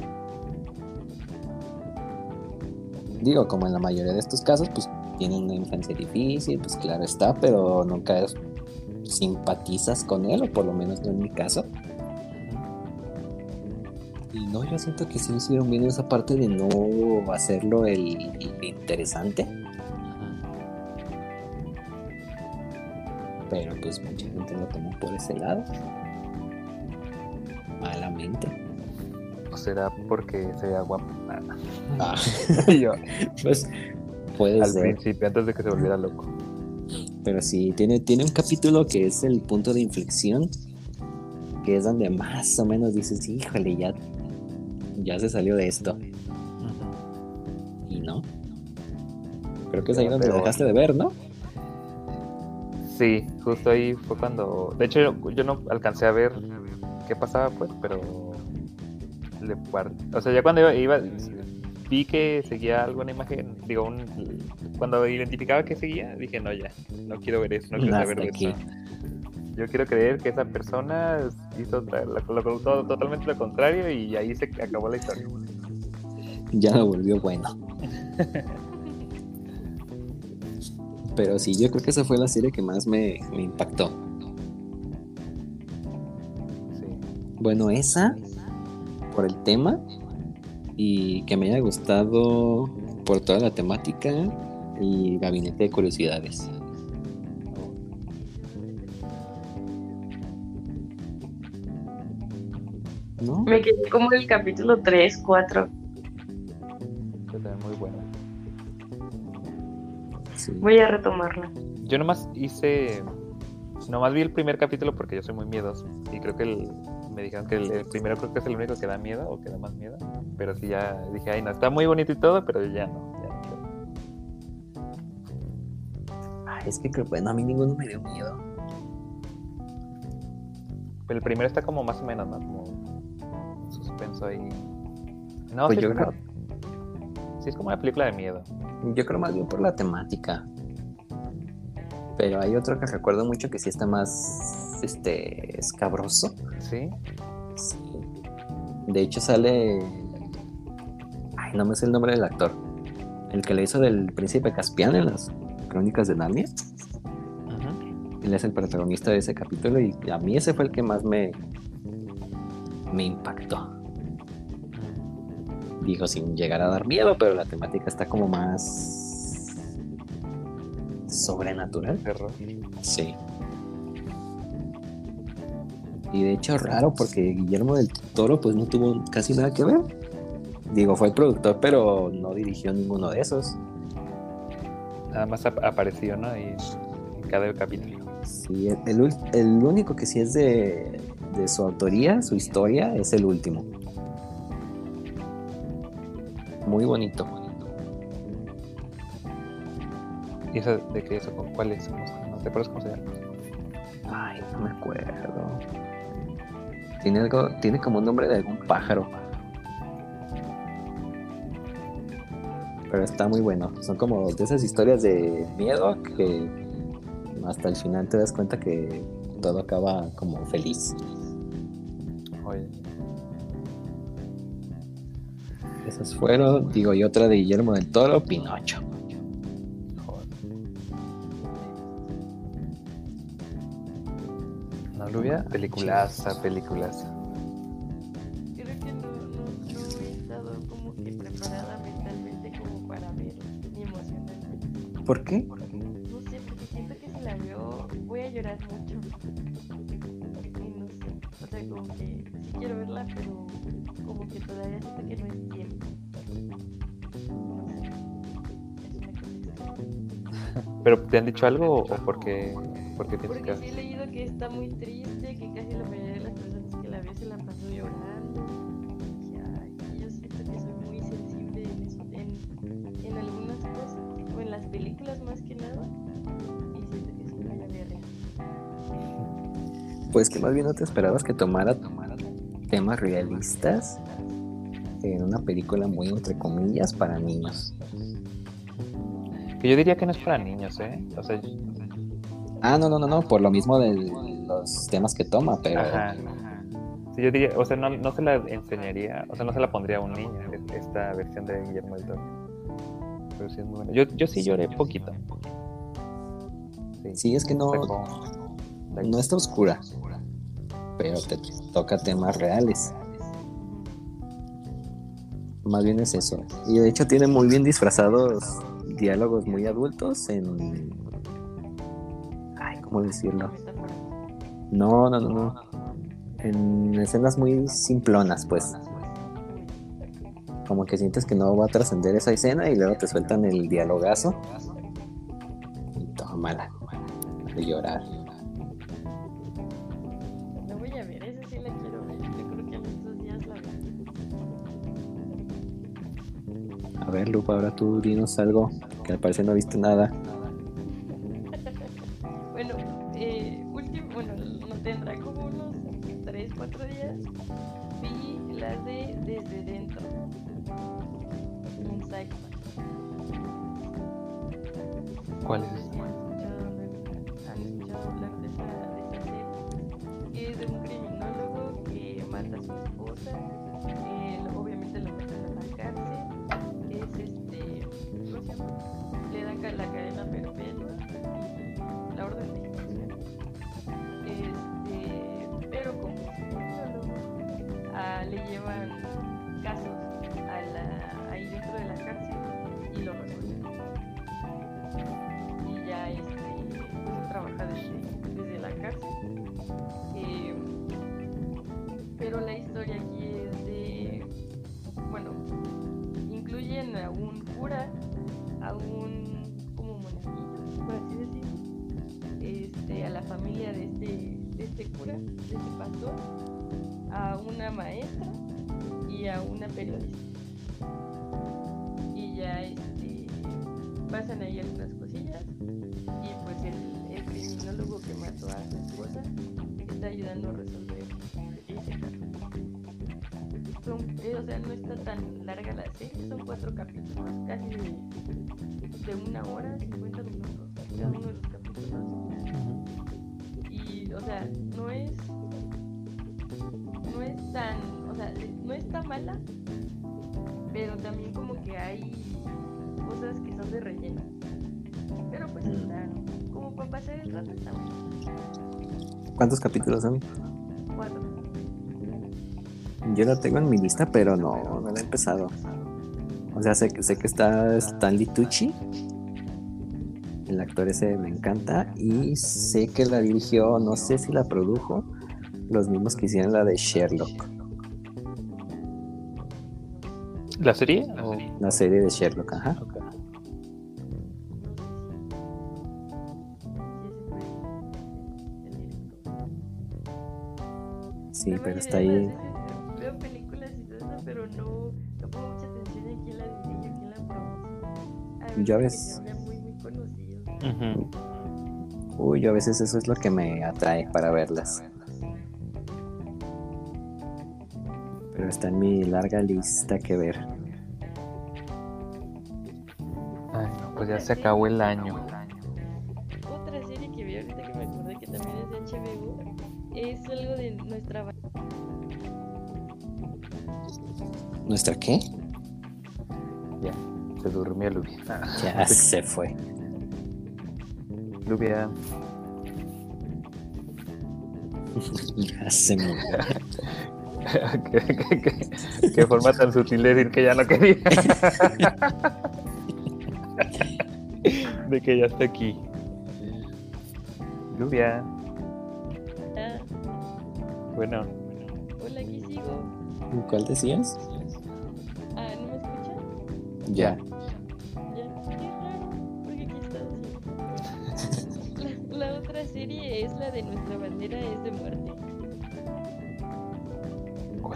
Digo, como en la mayoría de estos casos, pues tienen una infancia difícil, pues claro está, pero nunca simpatizas con él, o por lo menos no en mi caso. No, yo siento que sí hicieron bien esa parte de no hacerlo el, interesante. Pero pues mucha gente lo tomó por ese lado. Malamente. ¿O será porque sea guapo? Ah. <laughs> <laughs> yo. Pues puede Al principio, antes de que se volviera loco. Pero sí, tiene, tiene un capítulo que es el punto de inflexión, que es donde más o menos dices, híjole, ya ya se salió de esto. Y no. Creo que es ahí donde lo dejaste de ver, ¿no? Sí, justo ahí fue cuando. De hecho, yo, no alcancé a ver qué pasaba, pues, pero. Le O sea, ya cuando iba, vi que seguía alguna imagen, digo, un, cuando identificaba que seguía, dije, no, ya, no quiero ver eso, no quiero saber de eso. Yo quiero creer que esa persona hizo totalmente lo contrario y ahí se acabó la historia. Ya lo volvió bueno. Pero sí, yo creo que esa fue la serie que más me, impactó. Bueno, esa, por el tema, y que me haya gustado por toda la temática y Gabinete de Curiosidades. Me quedé como el capítulo 3, 4. muy bueno. Voy a retomarlo. Yo nomás hice. Nomás vi el primer capítulo porque yo soy muy miedoso. Y creo que el, me dijeron que el, primero creo que es el único que da miedo o que da más miedo. Pero sí ya dije, ay, no, está muy bonito y todo, pero ya no. Ay, es que creo, bueno, a mí ninguno me dio miedo. Pero el primero está como más o menos, ¿no? Como suspenso ahí. No, pues sí, yo creo. Sí, es como una película de miedo. Yo creo más bien por la temática. Pero hay otro que recuerdo mucho que sí está más este escabroso. ¿Sí? Sí. De hecho sale. Ay, no me sé el nombre del actor. El que le hizo del príncipe Caspian en las crónicas de Narnia. Él es el protagonista de ese capítulo y a mí ese fue el que más me, me impactó digo, sin llegar a dar miedo, pero la temática está como más sobrenatural. Sí. Y de hecho raro porque Guillermo del Toro pues no tuvo casi nada que ver. Digo, fue el productor, pero no dirigió ninguno de esos. Nada más apareció, ¿no? Y en cada capítulo. Sí, el, el, único que sí es de, de su autoría, su historia, es el último muy bonito. ¿Y eso de qué eso? ¿Cuál es? ¿No te acuerdas cómo se llama? Ay, no me acuerdo. Tiene algo, tiene como un nombre de algún pájaro. Pero está muy bueno. Son como de esas historias de miedo que hasta el final te das cuenta que todo acaba como feliz. Esas fueron, digo, y otra de Guillermo del Toro, Pinocho. Joder. No lo hubiera. Peliculaza, peliculaza. Creo que no, no, no he estado como que preparada mentalmente como para ver ni emocionalmente. ¿Por qué? No sé, porque siento que si la veo voy a llorar mucho. Y no sé, o sea, como que sí quiero verla, pero como que todavía siento que no es tiempo. ¿Pero te han dicho algo o por qué, por qué piensas Porque sí he que... leído que está muy triste, que casi la mayoría de las personas que la ven se la pasó llorando. Y, yo siento que soy muy sensible en, eso- en, en algunas cosas, o en las películas más que nada. Y siento que sí me voy a ver Pues que más bien no te esperabas que tomara, tomara temas realistas en una película muy entre comillas para niños. Que yo diría que no es para niños, ¿eh? O sea, Ah, no, no, no, no, por lo mismo de los temas que toma, pero ajá. Sí, yo diría, o sea, no, no se la enseñaría, o sea, no se la pondría a un niño esta versión de Guillermo del Toro. Pero sí es muy buena. Yo, yo sí lloré poquito. sí, es que no, no está oscura, pero te toca temas reales. Más bien es eso. Y de hecho tiene muy bien disfrazados diálogos muy adultos en... Ay, ¿cómo decirlo? No, no, no, no. En escenas muy simplonas, pues. Como que sientes que no va a trascender esa escena y luego te sueltan el dialogazo. Y tómala. De llorar. La voy a ver, esa sí la quiero ver. Yo creo que en estos días la. A ver, Lupa, ahora tú dinos algo que al parecer no viste nada. Le llevan casos a la, ahí dentro de la cárcel y lo resuelven y ya este, pues, trabaja desde, desde la cárcel. Eh, pero la historia aquí es de, bueno, incluyen a un cura, a un como monaguillo, por así decirlo, este, a la familia de este, de este cura, de este pastor, a una maestra y a una periodista. Y ya este, pasan ahí algunas cosillas y pues el, el criminólogo que mató a su esposa está ayudando a resolver ese. Son, o sea, no está tan larga la serie, son cuatro capítulos, casi de, de una hora, 50 minutos, cada uno de los capítulos. Y, o sea, no es, no es tan, o sea, no está mala, pero también como que hay cosas que son de relleno. Pero pues Mm. está, como para pasar el rato está bueno. ¿Cuántos capítulos son? Cuatro. Yo la tengo en mi lista, pero no, no la he empezado. O sea, sé, que- sé que está Stanley Tucci. El actor ese me encanta. Y sé que la dirigió, no sé si la produjo, los mismos que hicieron la de Sherlock. ¿La serie? o- La serie de Sherlock, ajá. Ok. Sí, pero está ahí. veces Veo películas y todo eso, pero no, no pongo mucha atención en quién la dirige, quién la produce. Ves. se hablan muy, muy conocidos. Ujú. Uy, yo a veces eso es lo que me atrae para verlas. Está en mi larga lista que ver. Ay, no, pues ya se acabó el año. Otra serie que vi ahorita que me acordé que también es de HBO de nuestra ¿Nuestra qué? Ya, se durmió Lubia. Ya <laughs> se fue. Lubia. ya se murió. <laughs> ¿Qué, qué, qué, qué forma tan sutil de decir que ya no quería. de que ya está aquí. Lluvia. Bueno, hola, aquí sigo. ¿Cuál decías? Ah, ¿no me escuchan? Ya. Ya,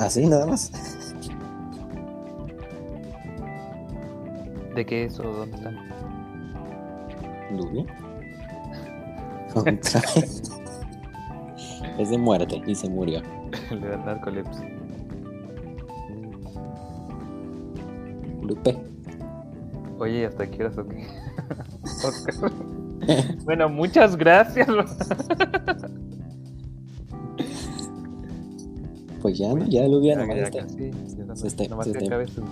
¿Así nada más? ¿de qué es o dónde están? Otra vez. <laughs> Es de muerte y se murió. <laughs> Le da narcolepsia. Lupe. Oye, ¿y hasta qué horas o qué? <laughs> Bueno, muchas gracias. Pues ya, ¿no? Ya Lubia Ya, nomás ya está, nomás- se está- nomás se está- su-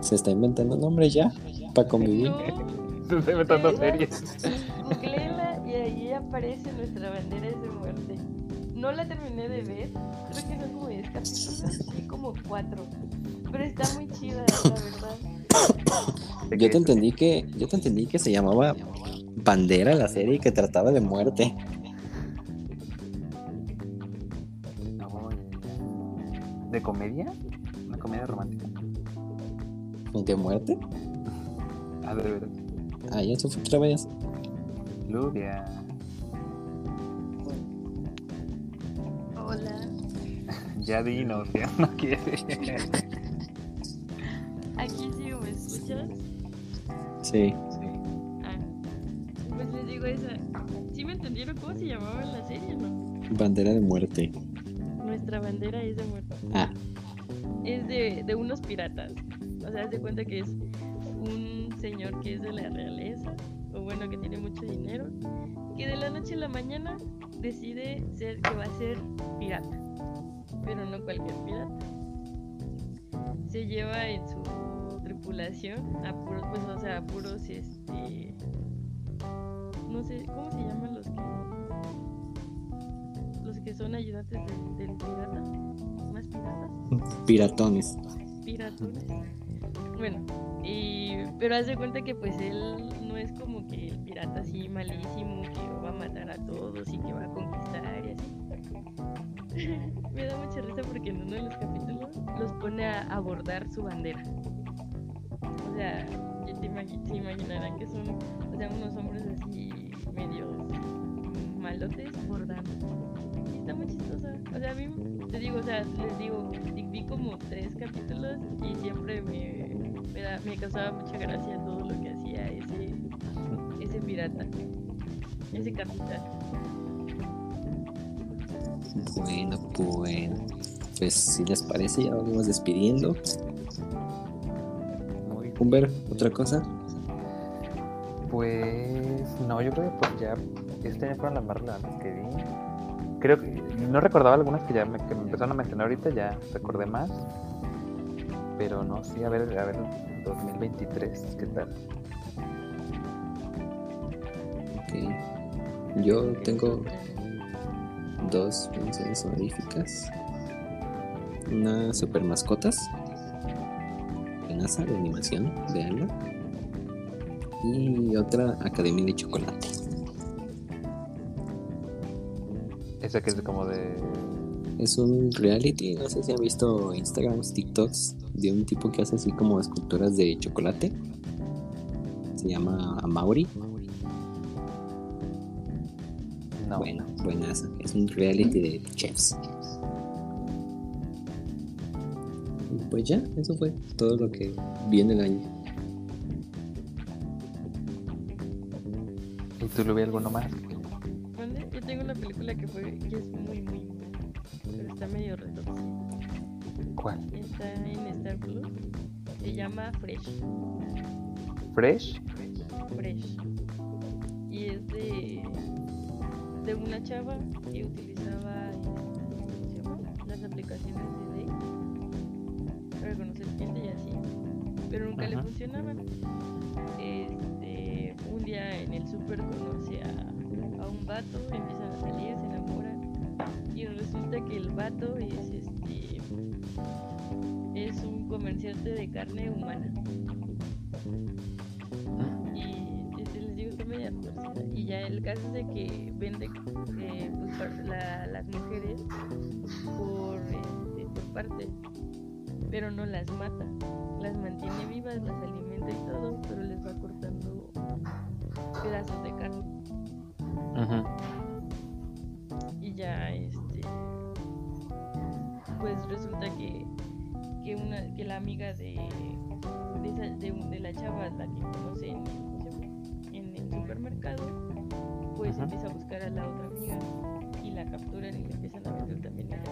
se está inventando nombres ya para convivir. No, <laughs> se está inventando series. googleela y ahí aparece nuestra bandera de muerte. No la terminé de ver, creo que son como 10 capítulos, sí, como 4. Pero está muy chida, la verdad. ¿De Yo te entendí que, yo te entendí que se llamaba Bandera la serie y que trataba de muerte. ¿De comedia? ¿Una comedia romántica? ¿De muerte? Ah, de veras. Ah, ya se fue otra vez. Lubia. Hola, <laughs> Ya dinos, ya no quiere. aquí sigo, ¿me escuchas? Sí. Ah, pues les digo esa. ¿Sí me entendieron cómo se llamaba la serie, no? Bandera de muerte. Nuestra bandera es de muerte. Ah, Es de, de unos piratas. O sea, de cuenta que es un señor que es de la realeza, o bueno, que tiene mucho dinero, que de la noche a la mañana decide ser, que va a ser pirata. Pero no cualquier pirata. Se lleva en su tripulación a puros, pues, o sea, a puros, este. No sé, ¿cómo se llaman los que. Que son ayudantes del, del pirata? ¿Más piratas? piratones. piratones. Bueno, y, pero haz de cuenta que pues él no es como que el pirata así malísimo que va a matar a todos y que va a conquistar y así. <laughs> Me da mucha risa porque en uno de los capítulos los pone a abordar su bandera. O sea, te imagi- se imaginarán que son o sea, unos hombres así medios malotes bordando. Y está muy chistosa. O sea, a mí, te digo, o sea, les digo, vi- como tres capítulos y siempre me, me, da- me causaba mucha gracia todo lo que hacía ese, ese pirata, ese capitán. Bueno, bueno. Pues si les parece, ya vamos despidiendo. Humber, ¿otra cosa? Pues no, yo creo que pues ya este año fueron las más relevantes que vi. Creo que no recordaba algunas que ya me, que me empezaron a mencionar ahorita, ya recordé más. Pero no, sí, a ver, a ver, 2023, ¿qué tal? Ok. Yo tengo dos menciones honoríficas. Una super mascotas. NASA de animación, veanla. Y otra Academia de Chocolate. Esa que es como de. Es un reality, no sé si han visto Instagrams, TikToks de un tipo que hace así como esculturas de chocolate. Se llama Amaury. No. Bueno, buenas. Es un reality de chefs. Pues ya, eso fue todo lo que vi en el año. Y tú lo vi algo nomás. ¿Dónde? Yo tengo una película que fue que es muy, muy. Pero está medio retorcida. ¿Cuál? Está en Star Plus. Se llama Fresh. ¿Fresh? Fresh. Y es de. de una chava que utilizaba. Las aplicaciones de Date. Para conocer gente y así. Pero nunca le funcionaban. Es súper conoce a, a un vato, empiezan a salir, se enamoran. Y resulta que el vato es este es un comerciante de carne humana. Y les digo, está media torcida. Y ya el caso es de que vende eh, pues, las mujeres por, este, por partes, pero no las mata. Las mantiene vivas, las la amiga de de, esa- de, un- de la chava la que conoce en, el supermercado pues Ajá. empieza a buscar a la otra amiga y la capturan y le empiezan a vender también a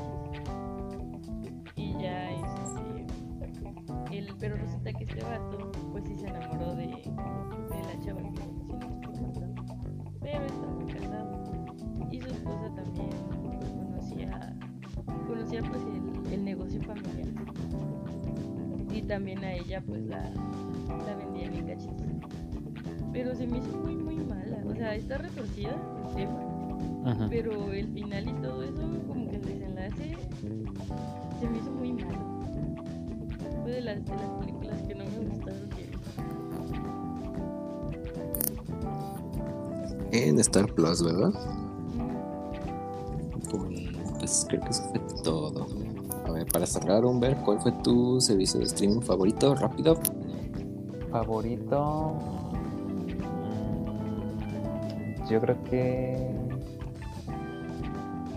y ya este el, pero resulta que este vato pues sí se enamoró de, de la chava que conoció en el supermercado pero estaba casado. Y su esposa también pues, conocía conocía pues el, el negocio familiar también a ella pues la, la vendían en cachitos pero se me hizo muy muy mala o sea está retorcida el tema Ujú. pero el final y todo eso como que el desenlace se me hizo muy malo fue de las, de las películas que no me gustaron. En Star Plus, ¿verdad? Bueno, pues creo que eso fue todo. Para cerrar, Humber, ¿cuál fue tu servicio de streaming favorito? Rápido. Favorito. Yo creo que.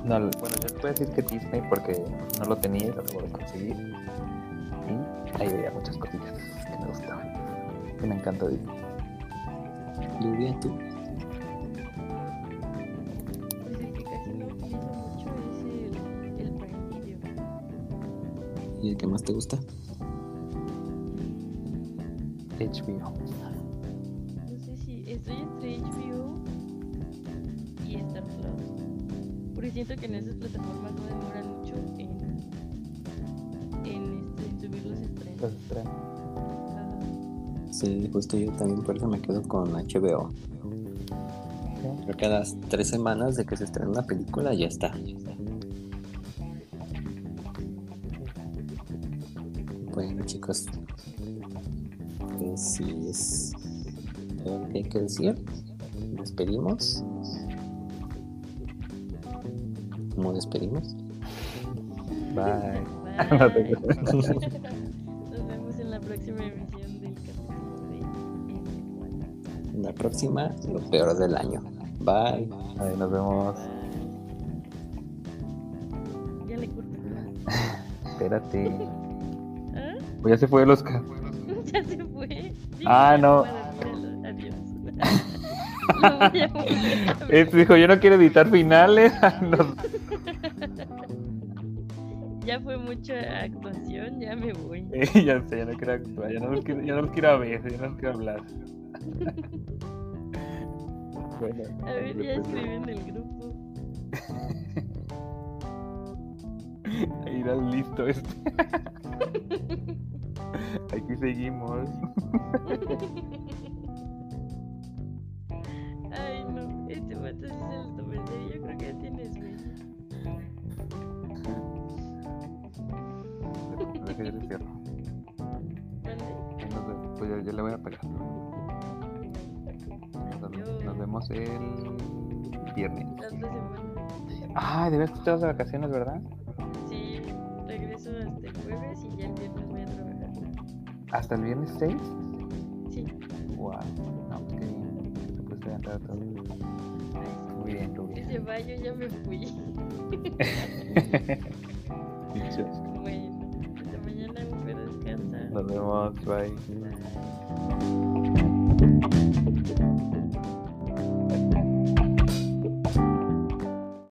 No, bueno, yo puedo decir que Disney porque no lo tenía y lo de conseguir. Y ahí veía muchas cosillas que me gustaban. Que me encantó Disney. Lluvia, tú. ¿Y el que más te gusta? HBO. No sé si estoy entre HBO y Star Plus. Porque siento que en esas plataformas no demoran mucho en, en, este, en subir los estrenos. Los estrenos. Sí, justo yo también por eso me quedo con HBO. Creo que a las tres semanas de que se estrena una película ya está. Decir, despedimos. ¿Cómo despedimos? Bye. Bye. <laughs> Nos vemos en la próxima emisión del capítulo de N4. En la próxima, lo peor del año. Bye. Ahí nos vemos. Ya le corto. <laughs> Espérate. <laughs> ¿Ah? Pues ya se fue el Oscar. Ya se fue. Sí, Ah, no. Este dijo, yo no quiero editar finales. <laughs> Nos- Ya fue mucha actuación, ya me voy. <laughs> Eh, ya sé, ya no quiero actuar, ya no los quiero, ya no los quiero ver, ya no los quiero hablar. <laughs> bueno, A ver, ya escribí en el grupo. Ahí era listo este. Aquí seguimos. Yo le cierro. Vemos. Pues yo, yo le voy a pegar. Nos, vemos- nos vemos el viernes. La otra semana. Ah, debes estar de vacaciones, ¿verdad? Sí, regreso hasta el jueves y ya el viernes voy a trabajar. ¿Hasta el viernes 6? Sí. Wow. No, pues qué bien. Que te puedes levantar todo. Muy bien, Rubí. sí. Ese baño ya me fui. <laughs> descansa. Nos vemos. Bye. Bye.